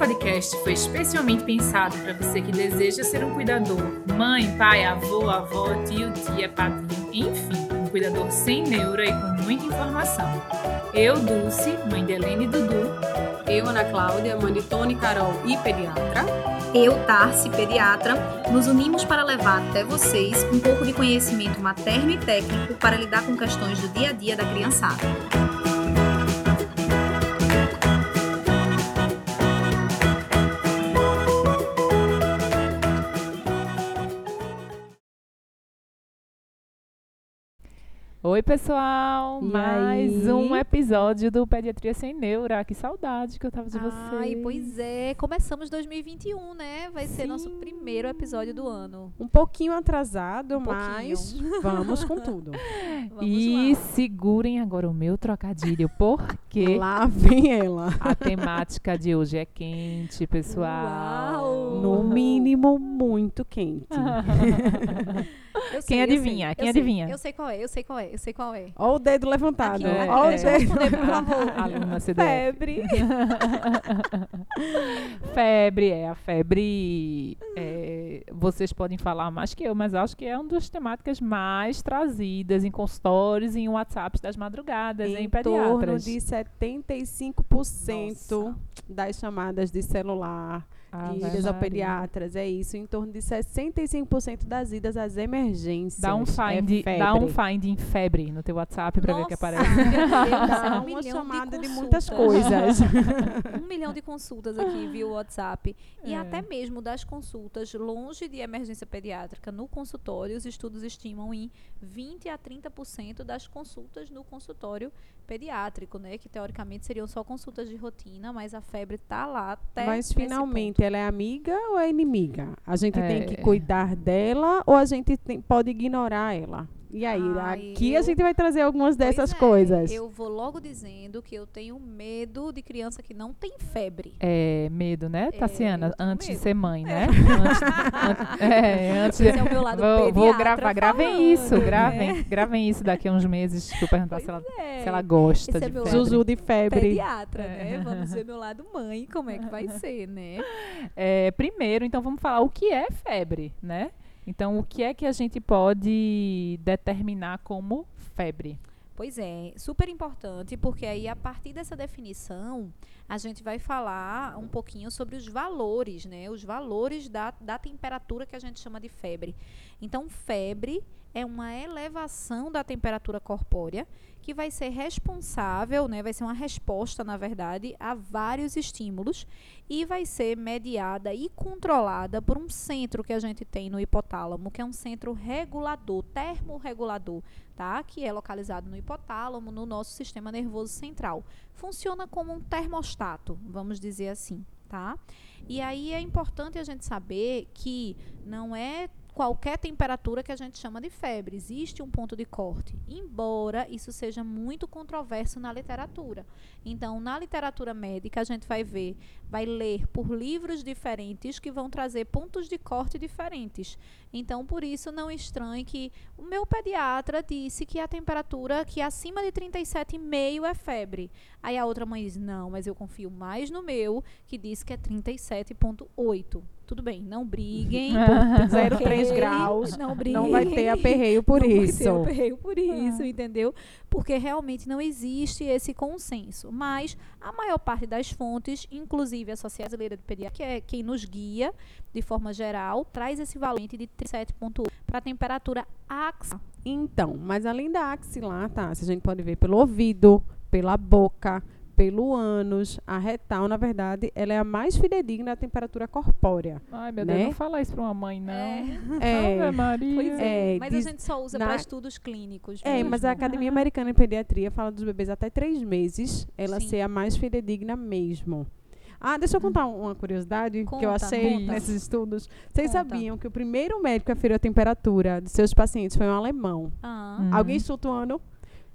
podcast foi especialmente pensado para você que deseja ser um cuidador, mãe, pai, avô, avó, tio, tia, padrinho, enfim, um cuidador sem neura e com muita informação. Eu, Dulce, mãe de Helene e Dudu. Eu, Ana Cláudia, mãe de Tony, Carol e pediatra. Eu, Tarsi, pediatra, nos unimos para levar até vocês um pouco de conhecimento materno e técnico para lidar com questões do dia a dia da criançada. Oi, pessoal! E Mais aí? um episódio do Pediatria Sem Neura. Que saudade que eu tava de vocês. Ai, pois é. Começamos 2021, né? Vai ser nosso Sim. primeiro episódio do ano. Um pouquinho atrasado, Um mas vamos com tudo. Vamos E lá. segurem agora o meu trocadilho, porque Lá vem ela. a temática de hoje é quente, pessoal. Uau! No mínimo, muito quente. Eu Quem eu adivinha? eu Quem sei. adivinha? Eu sei qual é, eu sei qual é, eu sei qual é. Ó o dedo levantado. Aqui, Ó o aqui, deixa eu dedo. responder, por favor. Aluna CDF. Febre. febre, é a febre. é, vocês podem falar mais que eu, mas acho que é uma das temáticas mais trazidas em consultórios e em WhatsApps das madrugadas, em, Em torno pediatras. de 75% Nossa. das chamadas de celular E idas ao pediatras. É isso, em torno de 65% das idas às emergências. Dá um, é find, dá um febre. find em febre no teu WhatsApp pra ver o que aparece. é Dá um milhão uma chamada de, consultas. muitas coisas. um milhão de consultas aqui via WhatsApp. E É. até mesmo das consultas longe de emergência pediátrica no consultório, os estudos estimam em 20 a 30% das consultas no consultório pediátrico, né? Que teoricamente seriam só consultas de rotina, mas a febre tá lá até Mas finalmente, ponto. ela é amiga ou é inimiga? A gente tem que É. cuidar dela ou a gente tem- pode ignorar ela? E aí, Ai, aqui a eu- gente vai trazer algumas dessas é, coisas. Eu vou logo dizendo que eu tenho medo de criança que não tem febre. É, medo, né, É, Tassiana? tenho antes de medo. ser mãe, né? Antes, an- é, antes Esse é o meu lado vou, vou gravar, gravem falando, isso, né? gravem, gravem isso daqui a uns meses que eu perguntar se ela, É. se ela gosta Esse é de meu febre. Zuzu de febre. pediatra, É. né? Vamos ver meu lado mãe, como é que vai ser, né? É, primeiro, então vamos falar o que é febre, né? Então, o que é que a gente pode determinar como febre? Pois é, super importante, porque aí a partir dessa definição, a gente vai falar um pouquinho sobre os valores, né? Os valores da, da temperatura que a gente chama de febre. Então, febre é uma elevação da temperatura corpórea que vai ser responsável, né? Vai ser uma resposta, na verdade, a vários estímulos e vai ser mediada e controlada por um centro que a gente tem no hipotálamo, que é um centro regulador, termorregulador, tá? Que é localizado no hipotálamo, no nosso sistema nervoso central. Funciona como um termostato, vamos dizer assim, tá? E aí é importante a gente saber que não é qualquer temperatura que a gente chama de febre. Existe um ponto de corte, embora isso seja muito controverso na literatura. Então, na literatura médica, a gente vai ver, vai ler por livros diferentes que vão trazer pontos de corte diferentes. Então, por isso, não estranhe que o meu pediatra disse que a temperatura que acima de 37,5 é febre. Aí a outra mãe diz: Não, mas eu confio mais no meu, que diz que é 37,8. Tudo bem, não briguem. Por 0,3 ok? graus. Não briguem. Não vai ter aperreio por Não vai isso. ter aperreio por isso, entendeu? Porque realmente não existe esse consenso. Mas a maior parte das fontes, inclusive a Sociedade Brasileira de Pediatria, que é quem nos guia de forma geral, traz esse valente de 37,1 para a temperatura axial. Então, mas além da axilar, tá? Se a gente pode ver pelo ouvido, pela boca, pelo ânus, a retal, na verdade, ela é a mais fidedigna à temperatura corpórea. Ai, meu Né? Deus, não fala isso pra uma mãe, não. É, Ave Maria. Pois é, É, mas diz- a gente só usa na- para estudos clínicos. É, mas a mesmo. Academia Americana de Pediatria fala dos bebês até três meses, ela Sim. ser a mais fidedigna mesmo. Ah, deixa eu contar um- uma curiosidade que eu Conta, achei conta. nesses estudos. Vocês Conta. sabiam que o primeiro médico que aferiu a temperatura de seus pacientes foi um alemão? Ah, Hum. Alguém chuta o ano?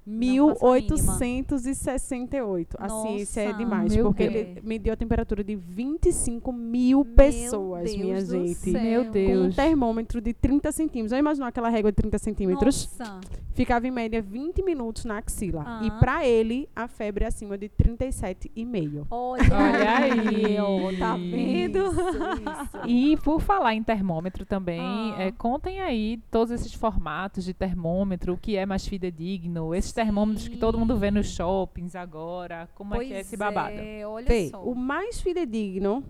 Faço a 1868. A ciência é demais, meu porque Deus. ele mediu a temperatura de 25 mil Meu pessoas, Deus minha gente. céu. Meu Com um Deus. termômetro de 30 centímetros. Já imaginou aquela régua de 30 centímetros? Nossa. Ficava em média 20 minutos na axila. E Ah. pra ele, a febre é acima de 37,5. Olha, Olha aí. ó, tá vendo? E por falar em termômetro também, Ah. é, contem aí todos esses formatos de termômetro, o que é mais fidedigno, esses termômetros que todo mundo vê nos shoppings agora, como é que é esse babado? É, olha Vê, só. o mais fidedigno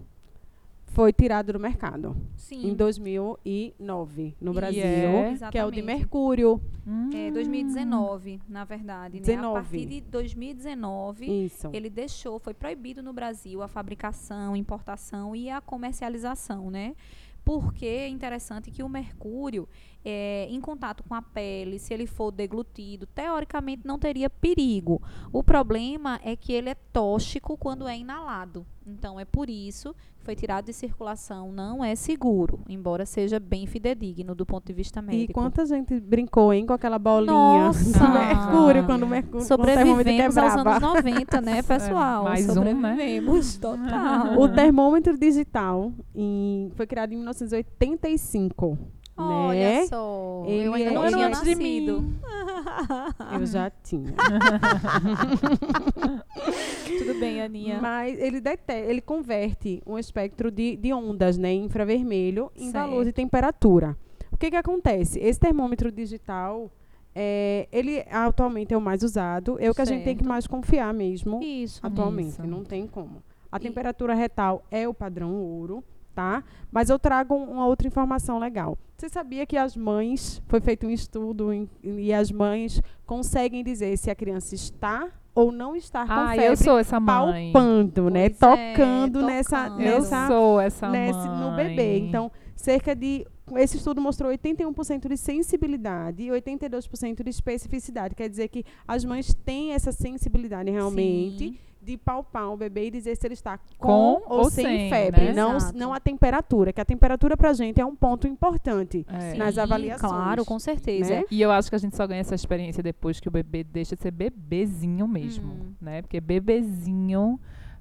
foi tirado do mercado Sim. em 2009 no E Brasil, é? que é o de. Mercúrio. Hum, É 2019, na verdade, né? A 19. partir de 2019, Isso. ele deixou, foi proibido no Brasil a fabricação, importação e a comercialização, né? Porque é interessante que o mercúrio, é, em contato com a pele, se ele for deglutido, teoricamente não teria perigo. O problema é que ele é tóxico quando é inalado. Então é por isso que foi tirado de circulação, não é seguro, embora seja bem fidedigno do ponto de vista médico. E quanta gente brincou, hein, com aquela bolinha Nossa! do Mercúrio, quando o Mercúrio Sobrevivemos aos anos 90, né, pessoal? mais um, né? Sobrevivemos, total. O termômetro digital em- foi criado em 1985. Olha né? só, Ele eu ainda é- não tinha nascido. Eu já tinha. Tudo bem, Aninha. Mas ele, dete- ele converte um espectro de, de ondas, né, infravermelho, em valor de Certo. temperatura. O que que acontece? Esse termômetro digital, é, ele atualmente é o mais usado, é o que a gente tem que Certo. mais confiar mesmo Isso. atualmente, Isso. não tem como. A temperatura retal é o padrão ouro, tá? Mas eu trago um- uma outra informação legal. Você sabia que as mães, foi feito um estudo em- e as mães conseguem dizer se a criança está ou não está com Ah, febre eu sou essa mãe. palpando, né? É, Tocando nessa, tocando. Eu nessa sou essa nesse, mãe. no bebê. Então, cerca de esse estudo mostrou 81% de sensibilidade e 82% de especificidade. Quer dizer que as mães têm essa sensibilidade realmente Sim. De palpar o bebê e dizer se ele está Com com, ou, sem, sem, febre, né? não, Exato. não a temperatura, que a temperatura pra gente é um ponto importante É. nas Sim, avaliações. Claro, com certeza. né? E eu acho que a gente só ganha essa experiência depois que o bebê deixa de ser bebezinho mesmo, Hum. né? Porque bebezinho,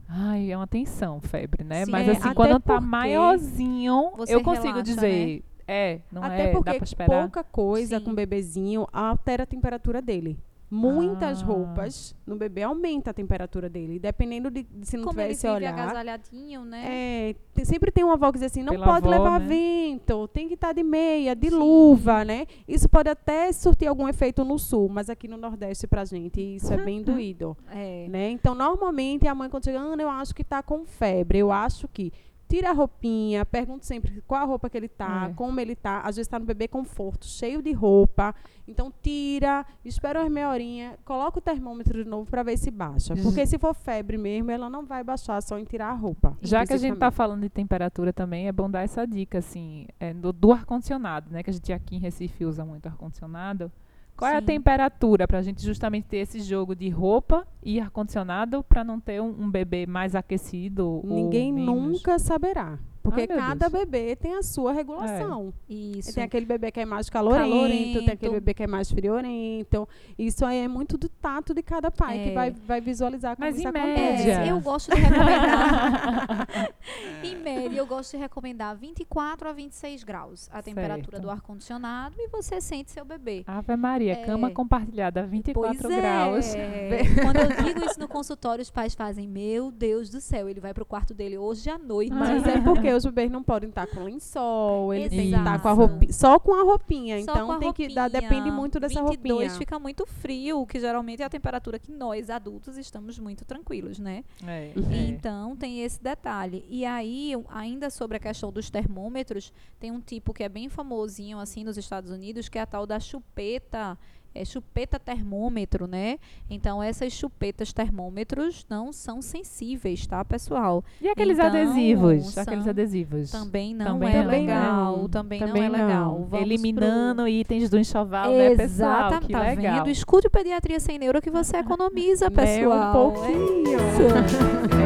ai, é uma tensão, febre, né? Sim. Mas É, assim, quando tá maiorzinho, eu consigo relaxa, dizer, é, não Até é, dá porque pra esperar. pouca coisa Sim. com o bebezinho altera a temperatura dele. Muitas Ah. roupas no bebê aumenta a temperatura dele. Dependendo de, de se não Como tiver ele esse vive olhar. agasalhadinho, né? É, tem- sempre tem uma avó que diz assim, não Pela pode avó, levar né? vento, tem que estar de meia, de Sim. luva, né? Isso pode até surtir algum efeito no sul, mas aqui no Nordeste pra gente isso é bem doído, É. né? Então, normalmente a mãe quando chega, Ana, eu acho que tá com febre, eu acho que tira a roupinha, pergunta sempre qual a roupa que ele tá, É. como ele tá, às vezes tá no bebê conforto, cheio de roupa. Então tira, espera umas meia horinha, coloca o termômetro de novo para ver se baixa, porque se for febre mesmo, ela não vai baixar só em tirar a roupa. Já que a gente tá especificamente. falando de temperatura também, é bom dar essa dica, assim, é, do, do ar-condicionado, né? Que a gente aqui em Recife usa muito ar-condicionado. Qual é a Sim. temperatura para a gente justamente ter esse jogo de roupa e ar-condicionado para não ter um, um bebê mais aquecido? Ninguém nunca saberá. Porque Ai, cada Deus. bebê tem a sua regulação. Isso. Tem aquele bebê que é mais calorento, tem aquele Calorento. bebê que é mais friorento. Isso aí é muito do tato de cada pai que É. vai, vai visualizar como Mas isso em acontece. média. É, eu gosto de recomendar. em média, eu gosto de recomendar 24 a 26 graus a temperatura Certo. do ar-condicionado e você sente seu bebê. Ave Maria, É. cama compartilhada, 24 pois graus. É. Quando eu digo isso no consultório, os pais fazem: Meu Deus do céu, ele vai pro quarto dele hoje à noite. Mas é porque os bebês não podem estar com lençol, eles têm que estar com a roupinha, só com a roupinha. Só então com a tem que dar, roupinha. depende muito dessa 22 roupinha. fica muito frio, que geralmente é a temperatura que nós adultos estamos muito tranquilos, né? É, Uhum. é. Então tem esse detalhe. E aí, ainda sobre a questão dos termômetros, tem um tipo que é bem famosinho assim nos Estados Unidos, que é a tal da chupeta. É chupeta termômetro, né? Então essas chupetas termômetros não são sensíveis, tá, pessoal? E aqueles Então, adesivos? Aqueles adesivos. Também não Também é não. legal. Não. Também, Também não é não. legal. Vamos Eliminando itens do enxoval, pro... né, pessoal? Exatamente, tá legal. vendo? Escute o Pediatria Sem Neuro que você economiza, Né, pessoal. um pouquinho.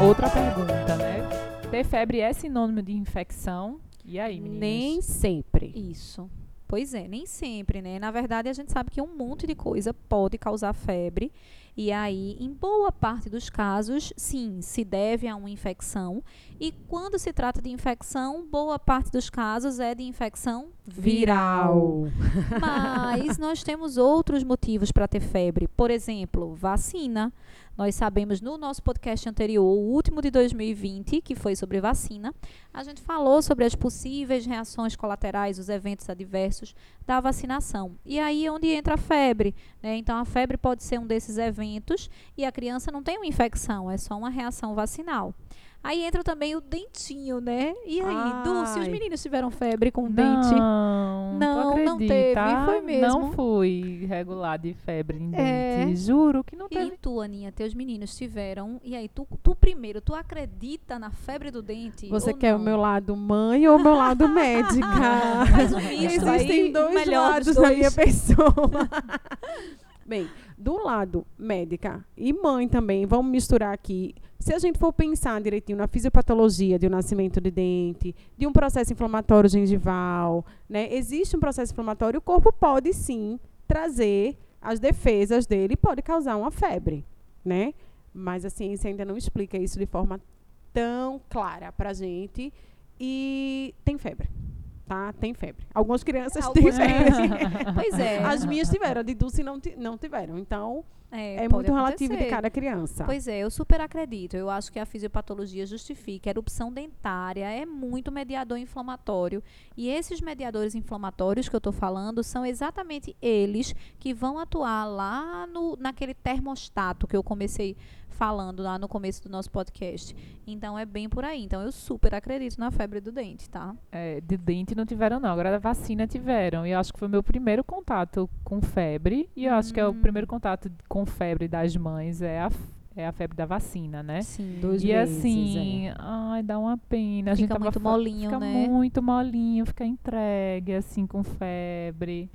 É, outra pergunta, febre é sinônimo de infecção? E aí, meninas? Nem sempre. Isso. Pois é, nem sempre, né? Na verdade, a gente sabe que um monte de coisa pode causar febre. E aí, em boa parte dos casos, sim, se deve a uma infecção. E quando se trata de infecção, boa parte dos casos é de infecção viral. Mas nós temos outros motivos para ter febre. Por exemplo, vacina. Nós sabemos no nosso podcast anterior, o último de 2020, que foi sobre vacina, a gente falou sobre as possíveis reações colaterais, os eventos adversos da vacinação. E aí é onde entra a febre. Né? Então, a febre pode ser um desses eventos e a criança não tem uma infecção, é só uma reação vacinal. Aí entra também o dentinho, né? E aí, Dulce, os Ai. meninos tiveram febre com dente? Não, Não, não teve, foi mesmo. Não fui regular de febre em É. dente. Juro que não E teve. tu, Aninha, teus meninos tiveram. E aí, tu, tu primeiro, tu acredita na febre do dente? Você quer não? o meu lado mãe ou o meu lado médica? Um misto Existem aí, dois lados da minha pessoa. Bem, do lado médica e mãe também, vamos misturar aqui. Se a gente for pensar direitinho na fisiopatologia de um nascimento de dente, de um processo inflamatório gengival, né? Existe um processo inflamatório, o corpo pode sim trazer as defesas dele pode causar uma febre, né? Mas a ciência ainda não explica isso de forma tão clara pra gente e tem febre. Tá? Tem febre. Algumas crianças têm febre. Pois é. As minhas tiveram, a de Dulce não, não tiveram. Então, é, pode muito relativo de acontecer. cada criança. Pois é, eu super acredito. Eu acho que a fisiopatologia justifica. A erupção dentária é muito mediador inflamatório. E esses mediadores inflamatórios que eu estou falando são exatamente eles que vão atuar lá no, naquele termostato que eu comecei falando lá no começo do nosso podcast. Então é bem por aí. Então eu super acredito na febre do dente, tá? É, de dente não tiveram, não. Agora da vacina tiveram. E eu acho que foi o meu primeiro contato com febre. E eu acho que é o Hum. primeiro contato com febre das mães é a, é a febre da vacina, né? Sim. Dois e meses, assim, é. ai, dá uma pena. A gente Fica tava muito molinho, fica né? muito molinho, fica entregue, assim, com febre.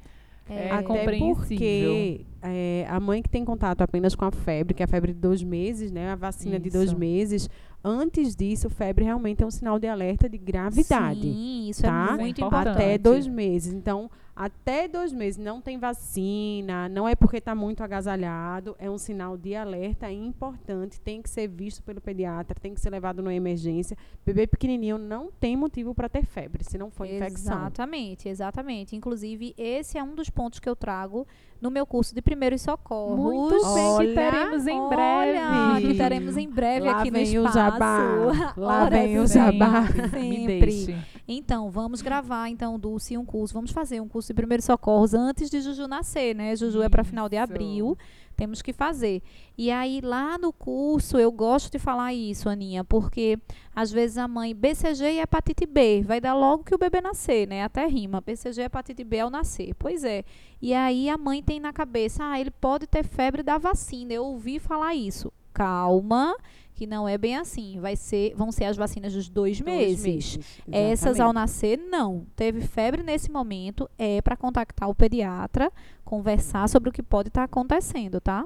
É Até compreensível. porque é, a mãe que tem contato apenas com a febre, que é a febre de dois meses, né? A vacina de dois Isso. meses. Antes disso, febre realmente é um sinal de alerta de gravidade. Sim, isso tá? é muito É importante. Até dois meses. Então, até dois meses não tem vacina, não é porque está muito agasalhado, é um sinal de alerta importante, tem que ser visto pelo pediatra, tem que ser levado numa emergência. Bebê pequenininho não tem motivo para ter febre, se não for infecção. Exatamente, exatamente. Inclusive, esse é um dos pontos que eu trago no meu curso de primeiros socorros. Muito bem, que Olha, teremos em Olha, breve. que teremos em breve Lá aqui no vem o espaço. jabá. Lá Ora vem o jabá. Me Sempre. deixe. Então, vamos gravar, então, Dulce, um curso. Vamos fazer um curso de primeiros socorros antes de Juju nascer, né? Juju é para final de Isso. abril. Temos que fazer. E aí, lá no curso, eu gosto de falar isso, Aninha, porque às vezes a mãe, BCG e hepatite B, vai dar logo que o bebê nascer, né? Até rima. BCG e hepatite B ao nascer. Pois é. E aí a mãe tem na cabeça, ah, ele pode ter febre da vacina. Eu ouvi falar isso. Calma, que não é bem assim. Vai ser, vão ser as vacinas dos dois, Dois meses. Essas ao nascer, não. Teve febre nesse momento, é para contactar o pediatra, conversar sobre o que pode estar acontecendo, tá?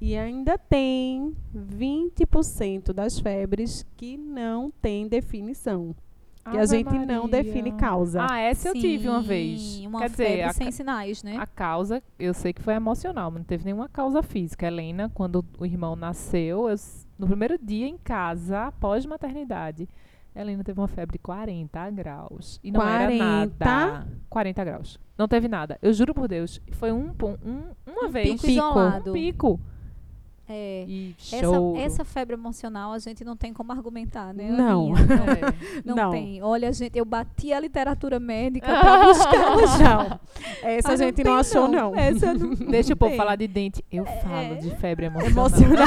E ainda tem 20% das febres que não tem definição. Que a gente não Maria. define causa. Ah, essa eu tive uma Sim, vez. Uma Quer febre dizer, a, sem sinais, né? a causa, eu sei que foi emocional, mas não teve nenhuma causa física. Helena, quando o irmão nasceu, eu no primeiro dia em casa, após maternidade, Helena teve uma febre de 40 graus. E não 40? era nada. 40 graus. Não teve nada. Eu juro por Deus. Foi um, um uma Um vez. pico isolado. Um pico. É. E Essa, choro. essa febre emocional a gente não tem como argumentar, né? Não. Aninha? É. Não, Não. tem. Olha, gente, eu bati a literatura médica pra buscar. Não. Essa Ah, a gente tem, não achou, não. Essa não, Deixa o povo falar de dente. Eu É. falo de febre emocional. Emocional.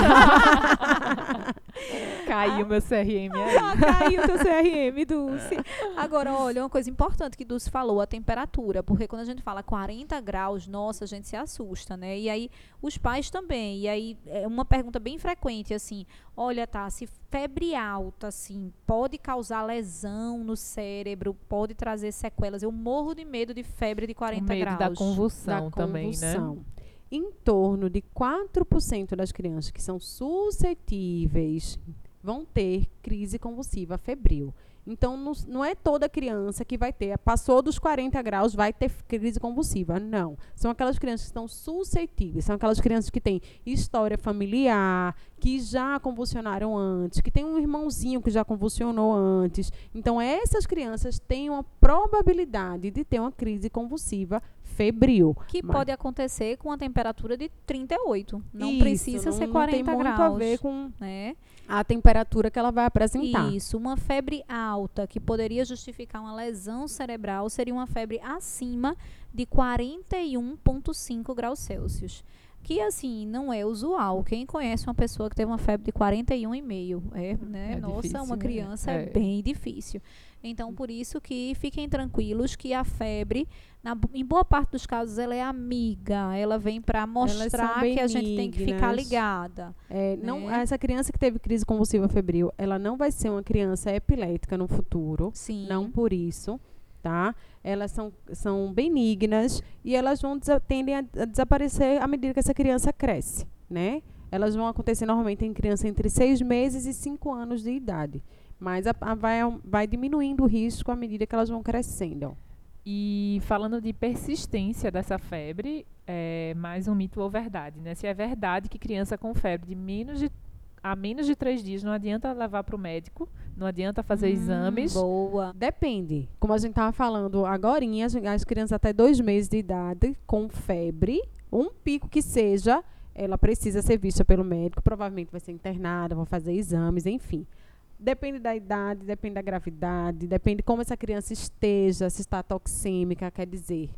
Caiu meu CRM aí. Ah, caiu teu CRM, Dulce. Agora, olha, uma coisa importante que Dulce falou, a temperatura. Porque quando a gente fala 40 graus, nossa, a gente se assusta, né? E aí, os pais também. E aí, é uma pergunta bem frequente, assim, olha, tá, se febre alta, assim, pode causar lesão no cérebro, pode trazer sequelas. Eu morro de medo de febre de 40 o medo graus. da convulsão da também, né? convulsão. Em torno de 4% das crianças que são suscetíveis vão ter crise convulsiva febril. Então, não, não, é toda criança que vai ter, passou dos 40 graus, vai ter crise convulsiva. Não. São aquelas crianças que estão suscetíveis, são aquelas crianças que têm história familiar, que já convulsionaram antes, que tem um irmãozinho que já convulsionou antes. Então, essas crianças têm uma probabilidade de ter uma crise convulsiva febril. Que Mas pode acontecer com a temperatura de 38. Não Isso, precisa não- ser não 40 tem graus. muito a ver com né? a temperatura que ela vai apresentar. Isso, uma febre alta que poderia justificar uma lesão cerebral seria uma febre acima de 41,5 graus Celsius. Que assim, não é usual. Quem conhece uma pessoa que teve uma febre de 41,5? É, né? É Nossa, difícil, uma né? criança é. É. bem difícil. Então, por isso que fiquem tranquilos que a febre, na em boa parte dos casos, ela é amiga. Ela vem para mostrar que a gente tem que ficar ligada. É, não, né? essa criança que teve crise convulsiva febril, ela não vai ser uma criança epilética no futuro. Sim. Não por isso, tá? Elas são, são benignas e elas vão tendem a, a desaparecer à medida que essa criança cresce, né? Elas vão acontecer normalmente em criança entre seis meses e cinco anos de idade. Mas a, a- vai, vai diminuindo o risco à medida que elas vão crescendo. E falando de persistência dessa febre, é mais um mito ou verdade, né? Se é verdade que criança com febre de menos de a menos de três dias não adianta levar para o médico, não adianta fazer Hum, exames. Boa. Depende. Como a gente estava falando agora, as, as crianças até dois meses de idade com febre, um pico que seja, ela precisa ser vista pelo médico, provavelmente vai ser internada, vão fazer exames, enfim. Depende da idade, depende da gravidade, depende como essa criança esteja, se está toxêmica, quer dizer,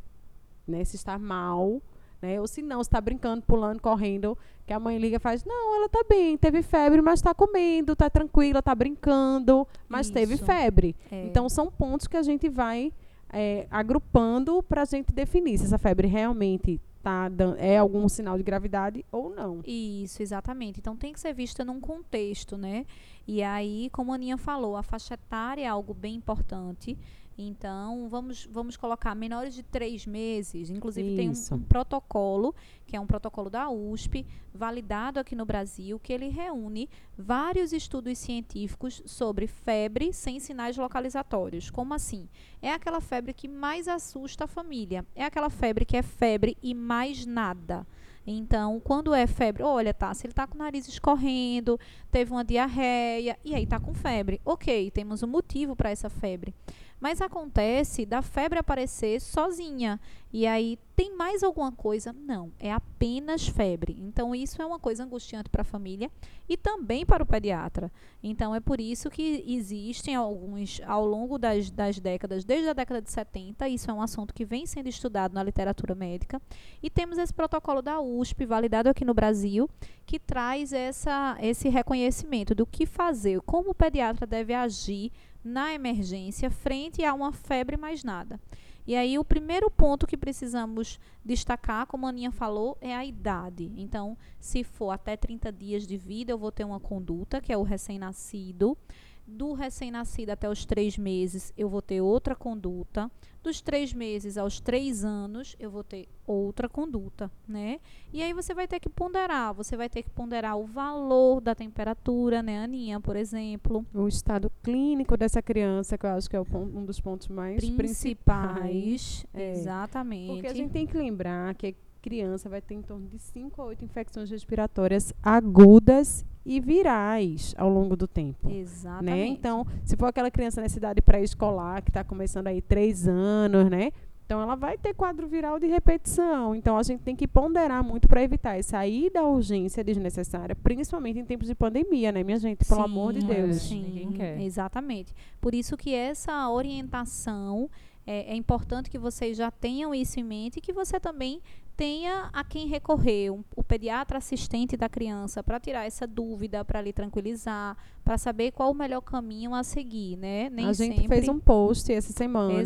né, se está mal, né, ou se não, está brincando, pulando, correndo, que a mãe liga e faz, não, ela está bem, teve febre, mas está comendo, está tranquila, está brincando, mas teve Isso. febre. É. Então, são pontos que a gente vai é, agrupando para a gente definir se essa febre realmente tá é algum sinal de gravidade ou não. Isso, exatamente. Então tem que ser vista num contexto, né? E aí, como a Aninha falou, a faixa etária é algo bem importante. Então, vamos, vamos colocar menores de três meses. Inclusive, tem Isso. um, um protocolo, que é um protocolo da USP, validado aqui no Brasil, que ele reúne vários estudos científicos sobre febre sem sinais localizatórios. Como assim? É aquela febre que mais assusta a família. É aquela febre que é febre e mais nada. Então, quando é febre, olha, tá, se ele tá com o nariz escorrendo, teve uma diarreia e aí tá com febre. OK, temos um motivo para essa febre. Mas acontece da febre aparecer sozinha. E aí tem mais alguma coisa? Não, é apenas febre. Então isso é uma coisa angustiante para a família e também para o pediatra. Então é por isso que existem alguns ao longo das, das décadas, desde a década de 70, isso é um assunto que vem sendo estudado na literatura médica. E temos esse protocolo da USP, validado aqui no Brasil, que traz essa, esse reconhecimento do que fazer, como o pediatra deve agir na emergência frente a uma febre mais nada. E aí o primeiro ponto que precisamos destacar, como a Aninha falou, é a idade. Então, se for até 30 dias de vida, eu vou ter uma conduta, que é o recém-nascido. Do recém-nascido até os três meses, eu vou ter outra conduta. Dos três meses aos três anos, eu vou ter outra conduta, né? E aí você vai ter que ponderar. Você vai ter que ponderar o valor da temperatura, né, Aninha, por exemplo. O estado clínico dessa criança, que eu acho que é o pon- um dos pontos mais principais. Principais, É. exatamente. Porque a gente tem que lembrar que a criança vai ter em torno de 5 a 8 infecções respiratórias agudas e virais ao longo do tempo. Exatamente. né? Então, se for aquela criança nessa idade pré-escolar que está começando aí três anos, né? Então, ela vai ter quadro viral de repetição. Então, a gente tem que ponderar muito para evitar essa ida à urgência desnecessária, principalmente em tempos de pandemia, né, minha gente? Pelo amor de Sim, Deus. Sim, Ninguém quer. Exatamente. Por isso que essa orientação é, é importante que vocês já tenham isso em mente e que você também tenha a quem recorrer, um- o pediatra assistente da criança, para tirar essa dúvida, para lhe tranquilizar, para saber qual o melhor caminho a seguir, né? Nem a gente sempre. fez um post essa semana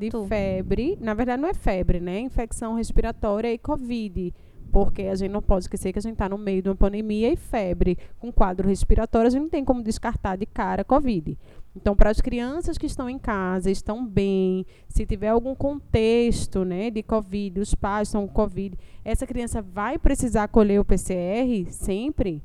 Exato. de febre. Na verdade, não é febre, né? Infecção respiratória e Covid. Porque a gente não pode esquecer que a gente está no meio de uma pandemia e febre com quadro respiratório, a gente não tem como descartar de cara Covid. Então, para as crianças que estão em casa, estão bem, se tiver algum contexto né, de Covid, os pais estão com Covid, essa criança vai precisar colher o PCR sempre?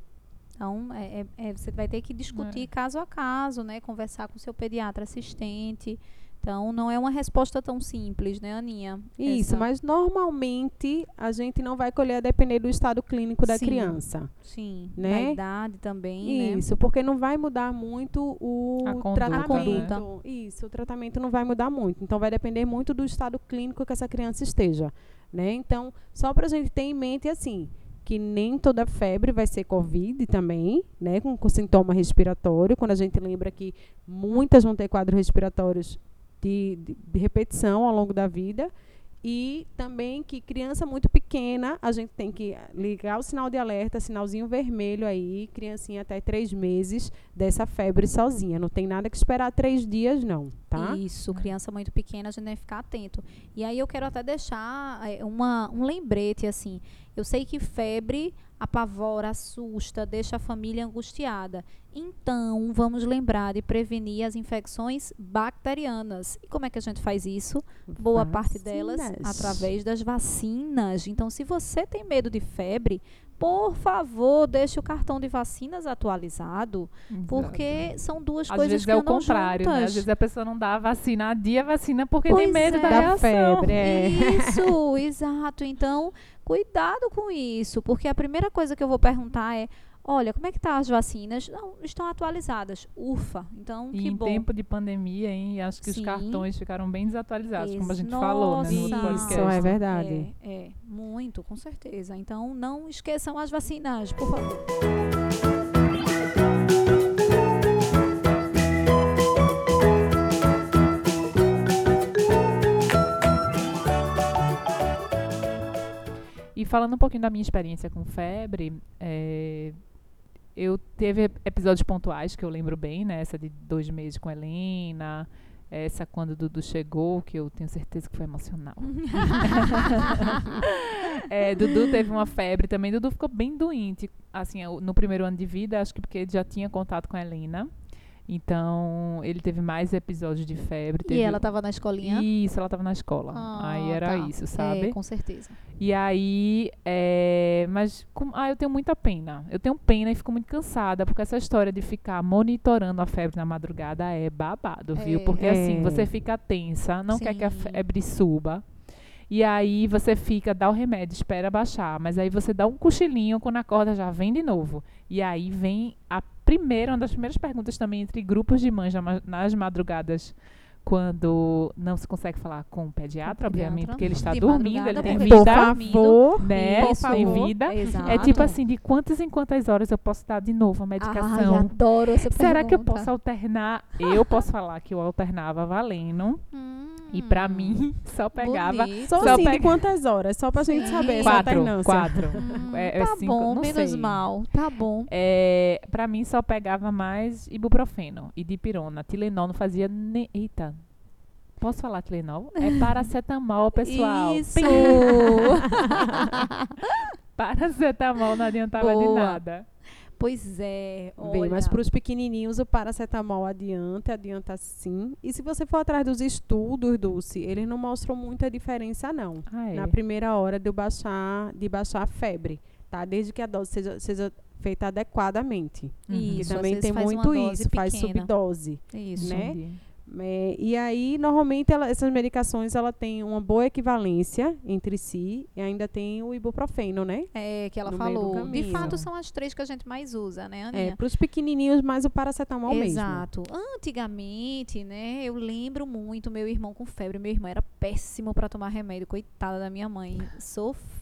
Então, é, é- é- você vai ter que discutir É. caso a caso, né? Conversar com seu pediatra assistente. Então, não é uma resposta tão simples, né, Aninha? Isso, Essa- mas normalmente a gente não vai colher a depender do estado clínico da Sim. criança. Sim, né? da idade também, né? Isso, porque não vai mudar muito o A conduta, né? tratamento. Isso, o tratamento não vai mudar muito. Então vai depender muito do estado clínico que essa criança esteja, né? Então, só para a gente ter em mente assim, que nem toda febre vai ser COVID também, né? Com, com sintoma respiratório. Quando a gente lembra que muitas vão ter quadros respiratórios de, de, repetição ao longo da vida. E também que criança muito pequena, a gente tem que ligar o sinal de alerta, sinalzinho vermelho aí, criancinha até três meses dessa febre sozinha. Não tem nada que esperar três dias, não, tá? Isso, criança muito pequena, a gente deve ficar atento. E aí eu quero até deixar eh, uma, um lembrete, assim. Eu sei que febre apavora, assusta, deixa a família angustiada. Então, vamos lembrar de prevenir as infecções bacterianas. E como é que a gente faz isso? Boa parte delas Vacinas. através das vacinas. Então, se você tem medo de febre, por favor, deixe o cartão de vacinas atualizado, porque são duas Às coisas vezes que é o contrário, né? Às juntas. vezes a pessoa não dá a vacina, adia a vacina porque tem Pois medo é. da, Da reação. febre, é. Isso, exato. Então, cuidado com isso, porque a primeira coisa que eu vou perguntar é: olha, como é que tá as vacinas? Não, estão atualizadas. Ufa. Então, E que em bom. tempo de pandemia, hein? Acho que Sim. os cartões ficaram bem desatualizados, como a gente Ex- falou, né, no outro Nossa. podcast. Isso, é verdade. É, é, muito, com certeza. Então, não esqueçam as vacinas, por favor. Falando um pouquinho da minha experiência com febre, é, eu teve episódios pontuais que eu lembro bem, né? Essa de dois meses com a Helena, essa quando o Dudu chegou, que eu tenho certeza que foi emocional. É, Dudu teve uma febre também. Dudu ficou bem doente, assim, no primeiro ano de vida, acho que porque ele já tinha contato com a Helena. Então, ele teve mais episódios de febre. E ela estava na escolinha? Isso, ela estava na escola. Ah, aí era tá. isso, sabe? É, com certeza. E aí, é, mas com- ah, eu tenho muita pena. Eu tenho pena e fico muito cansada, porque essa história de ficar monitorando a febre na madrugada é babado, viu? É. Porque assim, É. você fica tensa, não quer que a Sim. febre suba. E aí você fica, dá o remédio, espera baixar. Mas aí você dá um cochilinho, quando acorda já vem de novo. E aí vem a primeira, uma das primeiras perguntas também entre grupos de mães nas madrugadas, quando não se consegue falar com o pediatra, o obviamente, pediatra. porque ele está De dormindo, ele tem vida. Por favor, Né? por Tem favor. vida. Exato. É tipo assim, de quantas em quantas horas eu posso dar de novo a Ai, medicação? adoro essa Será que eu pergunta. posso alternar? Eu posso falar que eu alternava valendo. E pra Hum, mim, só pegava bonito. Só, Só assim, de pega- quantas horas? Só pra gente Sim. saber essa quatro. Quatro. Hum, É- é tá cinco, bom, menos sei. mal. Tá bom. É, pra mim só pegava mais ibuprofeno e dipirona. Tilenol não fazia nem. Eita. Posso falar Tilenol? É paracetamol, pessoal. Isso! Paracetamol não adiantava de Boa. nada. Pois é. Bem, mas olha. para os pequenininhos o paracetamol adianta, adianta sim. E se você for atrás dos estudos, Dulce, eles não mostram muita diferença não. Ah, é. Na primeira hora de baixar, de baixar a febre, tá? Desde que a dose seja, seja feita adequadamente. Uhum. Isso, também tem faz muito isso, faz pequena. subdose. Isso. né? Entendi. É, e aí, normalmente, ela- essas medicações ela tem uma boa equivalência entre si e ainda tem o ibuprofeno, né? É, que ela No falou. De fato, são as três que a gente mais usa, né, Aninha? É, para os pequenininhos, mais o paracetamol mesmo. Exato. Antigamente, né, eu lembro muito meu irmão com febre. Meu irmão era péssimo para tomar remédio. Coitada da minha mãe.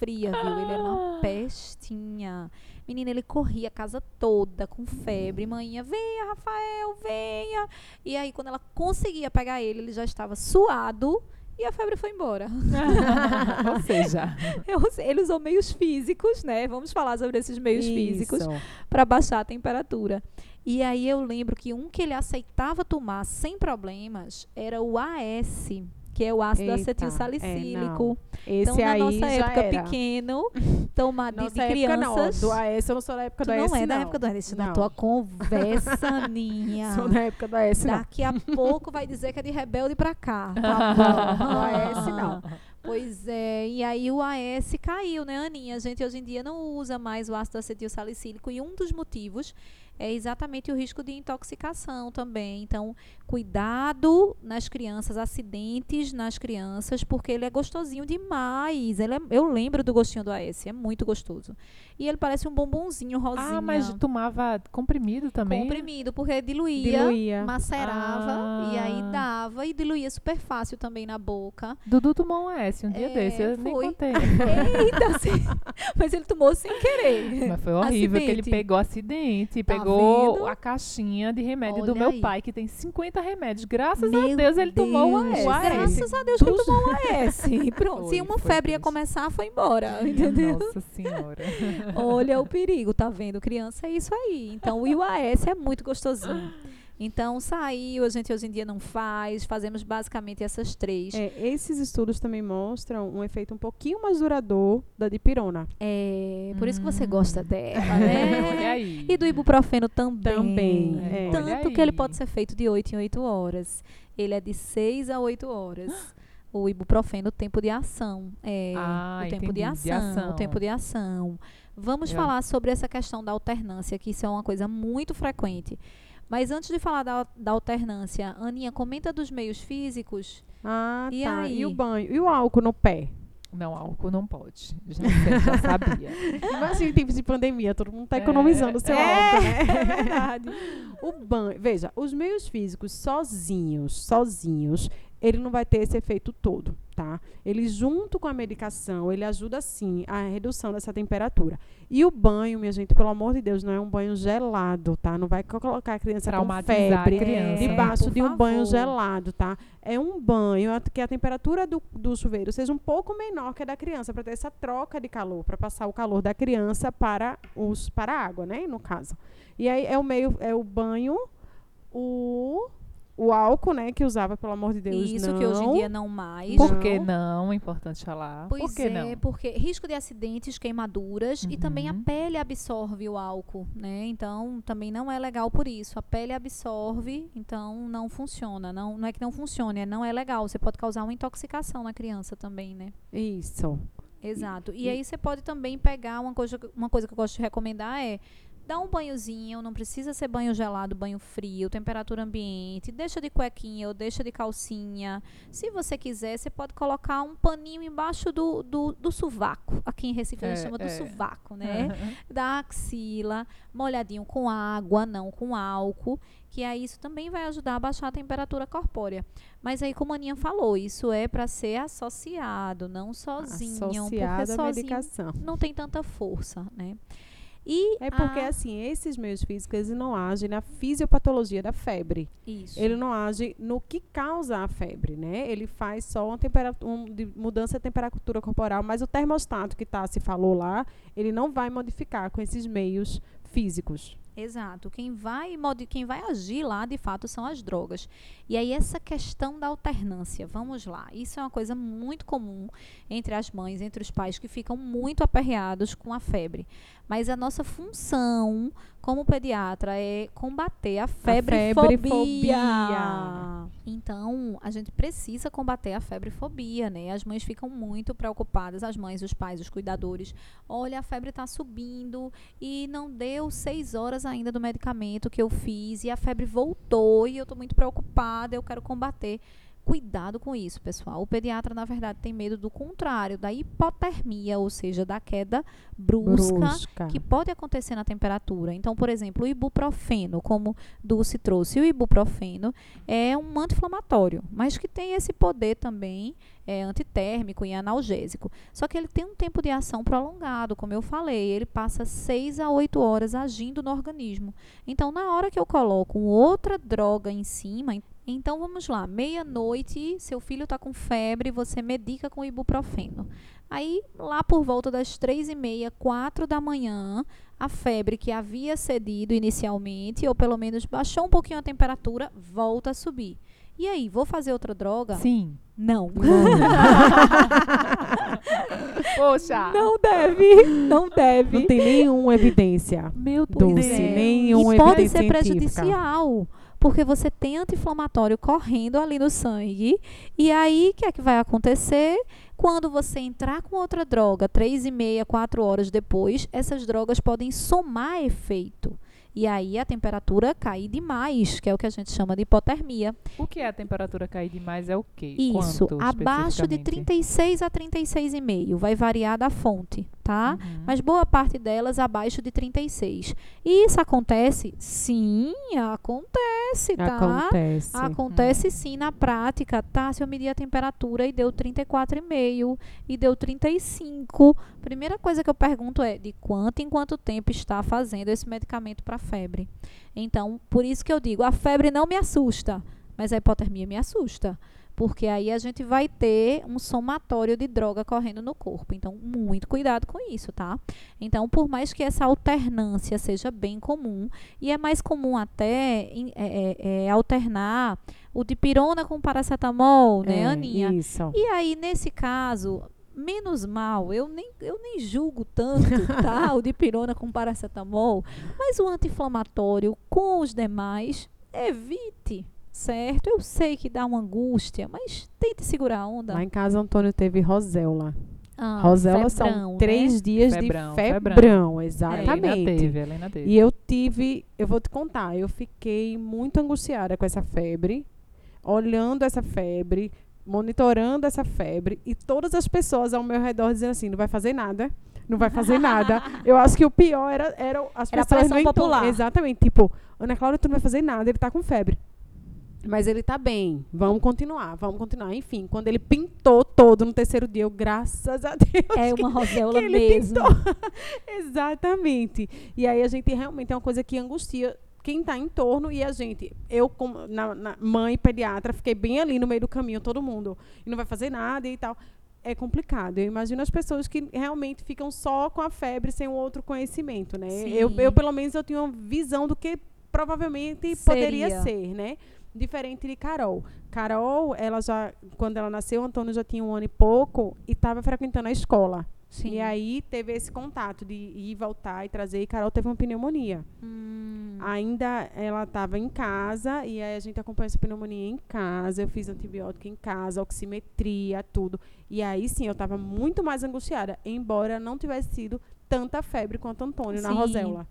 Sofria, viu? Ele era uma pestinha. Menina, ele corria a casa toda com febre. Manhã, venha, Rafael, venha. E aí, quando ela conseguia pegar ele, ele já estava suado. E a febre foi embora. Ou seja, Ele usou meios físicos, né? Vamos falar sobre esses meios físicos Isso. para baixar a temperatura. E aí eu lembro que um que ele aceitava tomar sem problemas era o AS, que é o ácido Eita, acetilsalicílico. Esse então, na nossa época era. pequeno, tomar de, de época não, crianças. do AS eu não sou da época do não AS é da não. época do AS, Não. tua conversa, Ninha. Sou da época do AS não. Daqui a pouco vai dizer que é de rebelde pra cá. Tá bom. Do AS não. Pois é, e aí o AS caiu, né, Aninha? A gente hoje em dia não usa mais o ácido acetilsalicílico e um dos motivos é exatamente o risco de intoxicação também. Então, cuidado nas crianças, acidentes nas crianças, porque ele é gostosinho demais. Ele é- eu lembro do gostinho do AS, é muito gostoso. E ele parece um bombonzinho rosinha. Ah, mas tomava comprimido também? comprimido, porque diluía, Diluía. macerava e aí Ah. dava e diluía super fácil também na boca. Dudu tomou um S um dia É, desse, eu nem foi. contei. Eita, assim, mas ele tomou sem querer. Mas foi horrível, que ele pegou acidente, Tá pegou vendo? a caixinha de remédio do Olha meu aí. pai, que tem 50 remédios. Graças a Meu Deus ele tomou o Deus, AS. Graças a Deus que ele tomou um AS. Pronto. Foi, Se uma febre ia começar, foi embora. Entendeu? Nossa senhora. Olha o perigo, tá vendo? Criança é isso aí. Então, o IUAS é muito gostosinho. Então, saiu, a gente hoje em dia não faz, fazemos basicamente essas três. É, esses estudos também mostram um efeito um pouquinho mais duradouro da dipirona. É, por isso que você Hum. gosta dela, Olha né? aí. E do ibuprofeno também. Também, É. Tanto que ele pode ser feito de 8 em 8 horas. Ele é de 6 a 8 horas. O ibuprofeno, o tempo de ação. É, Ah, o tempo de entendi, de ação, ação. O tempo de ação. Vamos Eu- falar sobre essa questão da alternância, que isso é uma coisa muito frequente. Mas antes de falar da, da alternância, Aninha, comenta dos meios físicos. Ah, E tá. aí? E o banho? E o álcool no pé? Não, álcool não pode. Já, já sabia. Mas assim, em tempos de pandemia, todo mundo está É, economizando o seu é, álcool, né? é verdade. O banho, veja, os meios físicos sozinhos, sozinhos, ele não vai ter esse efeito todo, tá? Ele junto com a medicação, ele ajuda sim a redução dessa temperatura. E o banho, minha gente, pelo amor de Deus, não é um banho gelado, tá? Não vai co- colocar a criança com febre criança. debaixo por de um banho favor. gelado, tá? É um banho que a temperatura do, do chuveiro seja um pouco menor que a da criança, para ter essa troca de calor, para passar o calor da criança para os para a água, né? No caso. E aí é o meio, é o banho, o, o álcool, né? Que usava, pelo amor de Deus, Isso não. que hoje em dia não mais. Por Não. que não? É importante falar. Pois Por que é, não? porque risco de acidentes, queimaduras e também a Uhum. pele absorve o álcool, né? Então também não é legal por isso. A pele absorve, então não funciona. Não, não é que não funcione, é não é legal. Você pode causar uma intoxicação na criança também, né? Isso. Exato. E, e- aí você pode também pegar uma coisa, que- uma coisa que eu gosto de recomendar é dar um banhozinho, não precisa ser banho gelado, banho frio, temperatura ambiente, deixa de cuequinha ou deixa de calcinha. Se você quiser, você pode colocar um paninho embaixo do, do, do sovaco. Aqui em Recife a gente É, chama do é. sovaco, né? Aham. da axila, molhadinho com água, não com álcool, que aí isso também vai ajudar a baixar a temperatura corpórea. Mas aí, como a Aninha falou, isso é para ser associado, não sozinho, porque Associado à sozinho medicação. não tem tanta força, né? E É porque, a- assim, esses meios físicos, eles não agem na fisiopatologia da febre. isso. Ele não age no que causa a febre, né? Ele faz só uma um, mudança de temperatura corporal, mas o termostato que tá, se falou lá, ele não vai modificar com esses meios físicos. Exato. Quem vai, quem vai agir lá, de fato, são as drogas. E aí, essa questão da alternância, vamos lá. Isso é uma coisa muito comum entre as mães, entre os pais, que ficam muito aperreados com a febre. Mas a nossa função como pediatra é combater a febrefobia. febrefobia. Então, a gente precisa combater a febrefobia, né? As mães ficam muito preocupadas, as mães, os pais, os cuidadores. Olha, a febre está subindo e não deu seis horas ainda do medicamento que eu fiz e a febre voltou e eu estou muito preocupada, eu quero combater. Cuidado com isso, pessoal. O pediatra, na verdade, tem medo do contrário, da hipotermia, ou seja, da queda brusca Brusca. que pode acontecer na temperatura. Então, por exemplo, o ibuprofeno, como Dulce trouxe, o ibuprofeno é um anti-inflamatório, mas que tem esse poder também é, antitérmico e analgésico. Só que ele tem um tempo de ação prolongado, como eu falei, ele passa 6 a 8 horas agindo no organismo. Então, na hora que eu coloco outra droga em cima, então vamos lá, meia-noite, seu filho está com febre, você medica com ibuprofeno. Aí, lá por volta das três e meia, quatro da manhã, a febre que havia cedido inicialmente, ou pelo menos baixou um pouquinho a temperatura, volta a subir. E aí, vou fazer outra droga? Sim. Não. Poxa. Não deve. Não deve. Não tem nenhuma evidência. Meu Doce, Deus. nenhuma e pode ser científica. Porque você tem anti-inflamatório correndo ali no sangue. E aí, o que é que vai acontecer? Quando você entrar com outra droga, três e meia, quatro horas depois, essas drogas podem somar efeito. E aí a temperatura cair demais, que é o que a gente chama de hipotermia. O que é a temperatura cair demais é o quê? Isso, Quanto, abaixo de especificamente? 36 a 36,5. Vai variar da fonte, tá? Uhum. mas boa parte delas abaixo de 36. E isso acontece? Sim, acontece, tá? Acontece. Acontece Hum. sim na prática, tá? Se eu medir a temperatura e deu 34,5 e deu 35, primeira coisa que eu pergunto é de quanto em quanto tempo está fazendo esse medicamento para febre. Então, por isso que eu digo, a febre não me assusta, mas a hipotermia me assusta. Porque aí a gente vai ter um somatório de droga correndo no corpo. Então, muito cuidado com isso, tá? Então, por mais que essa alternância seja bem comum, e é mais comum até é, é, é, alternar o dipirona com paracetamol, né, É, Aninha? Isso. E aí, nesse caso, menos mal, eu nem, eu nem julgo tanto, tá? O dipirona com paracetamol, mas o anti-inflamatório com os demais, evite, certo? Eu sei que dá uma angústia, mas tente segurar a onda. Lá em casa, Antônio teve Rosella. Ah, Rosella febrão, são né? três dias Febrão, de febrão. febrão, Helena exatamente. teve, Helena teve. E eu tive, eu vou te contar, eu fiquei muito angustiada com essa febre, olhando essa febre, monitorando essa febre e todas as pessoas ao meu redor dizendo assim, não vai fazer nada, não vai fazer nada. Eu acho que o pior era, era as Era a pessoas no popular. Exatamente, tipo, Ana Cláudia, tu não vai fazer nada, ele tá com febre. Mas ele tá bem, vamos continuar, vamos continuar. Enfim, quando ele pintou todo no terceiro dia, eu, graças a Deus, É uma roseola mesmo. Exatamente. E aí a gente realmente é uma coisa que angustia quem está em torno e a gente. Eu, como na, na- mãe pediatra, fiquei bem ali no meio do caminho, todo mundo. E não vai fazer nada e tal. É complicado. Eu imagino as pessoas que realmente ficam só com a febre sem um outro conhecimento, né? Eu, eu, pelo menos, eu tinha uma visão do que provavelmente poderia Seria. ser, né? Diferente de Carol. Carol, ela já, quando ela nasceu, Antônio já tinha um ano e pouco e estava frequentando a escola. Sim. E aí teve esse contato de ir voltar e trazer. E Carol teve uma pneumonia. Hum, Ainda ela estava em casa e aí a gente acompanhou essa pneumonia em casa. Eu fiz antibiótico em casa, oximetria, tudo. E aí sim, eu estava muito mais angustiada, embora não tivesse sido tanta febre quanto Antônio na Sim.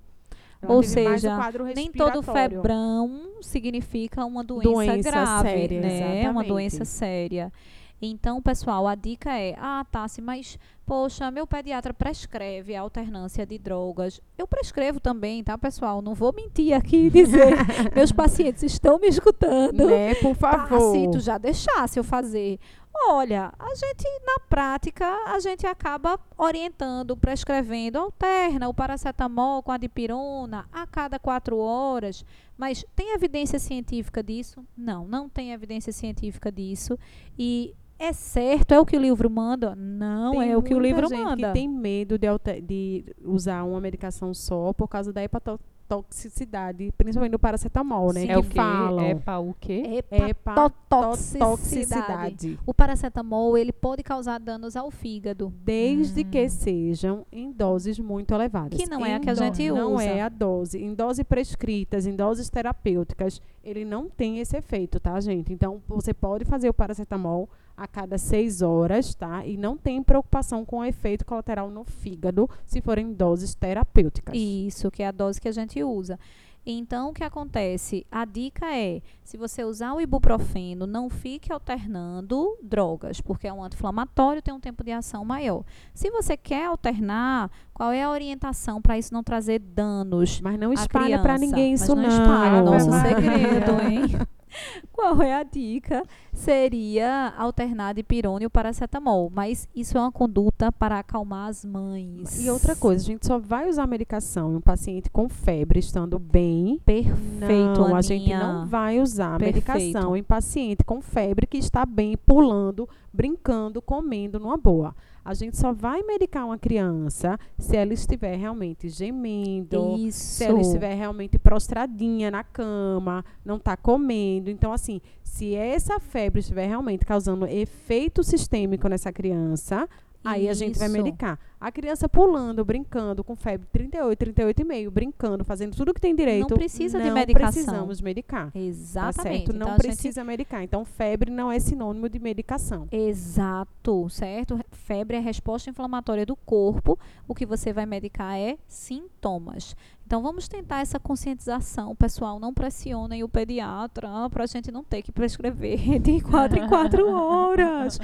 Ela Ou seja, nem todo febrão significa uma doença, Doença grave, séria, né? Uma exatamente. doença séria. Então, pessoal, a dica é: ah, Tassi, mas poxa, meu pediatra prescreve a alternância de drogas. Eu prescrevo também, tá, pessoal? Não vou mentir aqui e dizer. meus pacientes estão me escutando. Né, por favor. se tu já deixasse eu fazer. Olha, a gente, na prática, a gente acaba orientando, prescrevendo, alterna o paracetamol com a dipirona a cada quatro horas. Mas tem evidência científica disso? Não, não tem evidência científica disso. E é certo, é o que o livro manda? Não Tem é o que o livro gente manda. que tem medo de, de usar uma medicação só por causa da hepatotoxicidade, principalmente do paracetamol, né? Sim. Que É o quê? falam. É para o quê? Hepatotoxicidade. O paracetamol, ele pode causar danos ao fígado. Desde Hum. que sejam em doses muito elevadas. Que não é a que a gente Não usa. é a dose. Em doses prescritas, em doses terapêuticas, ele não tem esse efeito, tá, gente? Então, você pode fazer o paracetamol a cada seis horas, tá? E não tem preocupação com o efeito colateral no fígado, se forem doses terapêuticas. Isso, que é a dose que a gente usa. Então, o que acontece? A dica é, se você usar o ibuprofeno, não fique alternando drogas, porque é um anti-inflamatório, tem um tempo de ação maior. Se você quer alternar, qual é a orientação para isso não trazer danos Mas não espalha criança? ninguém Mas isso não. não. espalha, nosso segredo, hein? Qual é a dica? Seria alternar de pirona e o paracetamol, mas isso é uma conduta para acalmar as mães. E outra coisa, a gente só vai usar medicação em um paciente com febre estando bem. Perfeito, não, a gente não vai usar Perfeito. medicação em paciente com febre que está bem, pulando, brincando, comendo numa boa. A gente só vai medicar uma criança se ela estiver realmente gemendo, Isso. se ela estiver realmente prostradinha na cama, não está comendo. Então, assim, se essa febre estiver realmente causando efeito sistêmico nessa criança, aí a gente vai Isso. medicar. A criança pulando, brincando, com febre 38, 38,5, brincando, fazendo tudo que tem direito. precisa de não medicação. precisamos medicar. Tá Exatamente. certo? Não Então, a gente- precisa medicar. Então, febre não é sinônimo de medicação. Exato, certo? Febre é resposta inflamatória do corpo. O que você vai medicar é sintomas. Então vamos tentar essa conscientização, pessoal. Não pressionem o pediatra para a gente não ter que prescrever de quatro em quatro horas.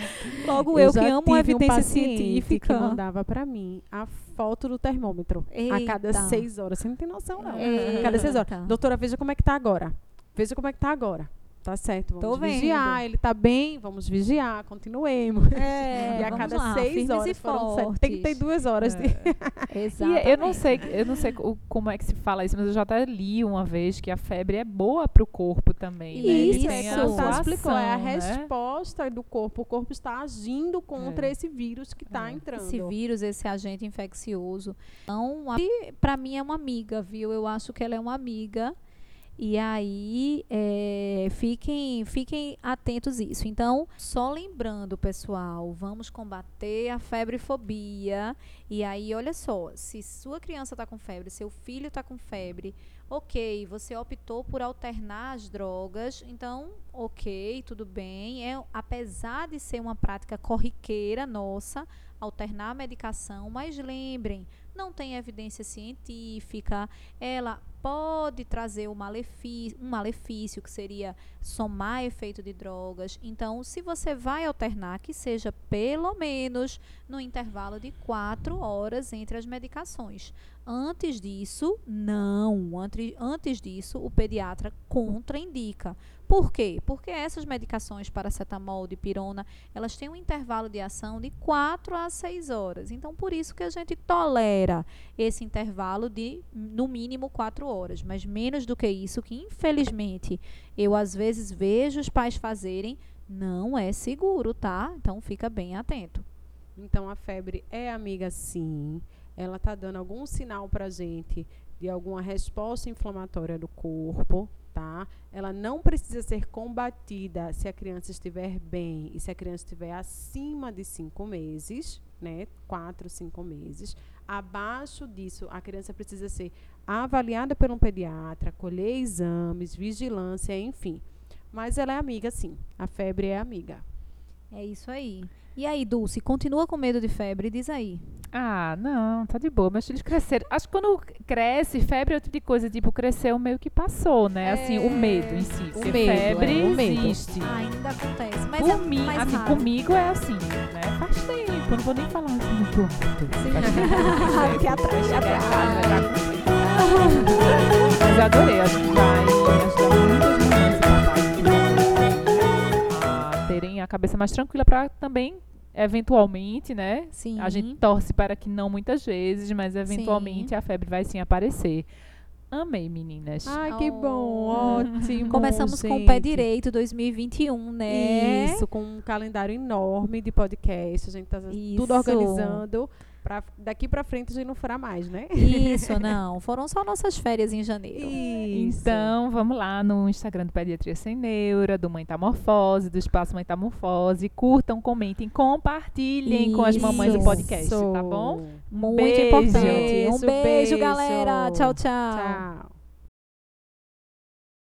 Logo eu, que já amo a evidência um científica. que mandava para mim a foto do termômetro a cada Eita. seis horas. Você não tem noção, não. Eita. Cada seis horas. Doutora, veja como é que tá agora. Veja como é que tá agora. Tá certo, vamos Tô vendo. vigiar. Ele tá bem, vamos vigiar, continuemos. É, e a cada lá, seis e horas foram fortes. 72 horas de. Exatamente. E eu não sei, eu não sei o- como é que se fala isso, mas eu já até li uma vez que a febre é boa para o corpo também. né? Ele Isso, é que Ela sua explicou, é a né? resposta do corpo. O corpo está agindo contra É. esse vírus que está É. entrando. esse vírus, esse agente infeccioso. Então, para mim é uma amiga, viu? Eu acho que ela é uma amiga. E aí, é, fiquem, fiquem atentos a isso. Então, só lembrando, pessoal, vamos combater a febrefobia. E aí, olha só, se sua criança está com febre, seu filho está com febre, ok, você optou por alternar as drogas, então, ok, tudo bem. É, apesar de ser uma prática corriqueira nossa, alternar a medicação, mas lembrem, não tem evidência científica, ela pode trazer um malefício, um malefício que seria somar efeito de drogas. Então, se você vai alternar, que seja pelo menos no intervalo de quatro horas entre as medicações. Antes disso, não. Antes, antes disso, o pediatra contraindica. Por quê? Porque essas medicações, paracetamol, dipirona, elas têm um intervalo de ação de 4 a 6 horas. Então, por isso que a gente tolera esse intervalo de, no mínimo, 4 horas. Mas menos do que isso, que infelizmente eu às vezes vejo os pais fazerem, não é seguro, tá? Então, fica bem atento. Então a febre é amiga sim. Ela está dando algum sinal para a gente de alguma resposta inflamatória do corpo, tá? Ela não precisa ser combatida se a criança estiver bem e se a criança estiver acima de cinco meses, né? Quatro, cinco meses. Abaixo disso, a criança precisa ser avaliada por um pediatra, colher exames, vigilância, enfim. Mas ela é amiga sim. A febre é amiga. É isso aí. E aí, Dulce, continua com medo de febre? Diz aí. Ah, não, tá de boa. Meus filhos cresceram. Acho que quando cresce, febre é outro tipo de coisa. Tipo, cresceu meio que passou, né? Assim, o medo em si. Porque medo, febre é, o medo. existe. Ainda acontece. Mas Por é mim, mais assim, raro. comigo é assim, né? Faz tempo, eu não vou nem falar assim muito alto. Que atrás, atrás. Mas adorei, acho que vai ajudar a terem a cabeça mais tranquila para também, eventualmente, né? Sim. A gente torce para que não muitas vezes, mas eventualmente a febre vai sim aparecer. Amei, meninas. Ai, que bom, Oh. ótimo. Começamos com o pé gente. direito 2021, né? Isso, com um calendário enorme de podcast. A gente tá Isso. tudo organizando. Pra, daqui pra frente a gente não furar mais, né? Isso, não. Foram só nossas férias em janeiro. Isso. Então, vamos lá no Instagram do Pediatria Sem Neura, do Mãe Tamorfose, do Espaço Mãe Tamorfose. Curtam, comentem, compartilhem com as mamães do Isso. podcast, tá bom? Muito Beijo. importante. Um Beijo, beijo, beijo. galera. Tchau, tchau. Tchau.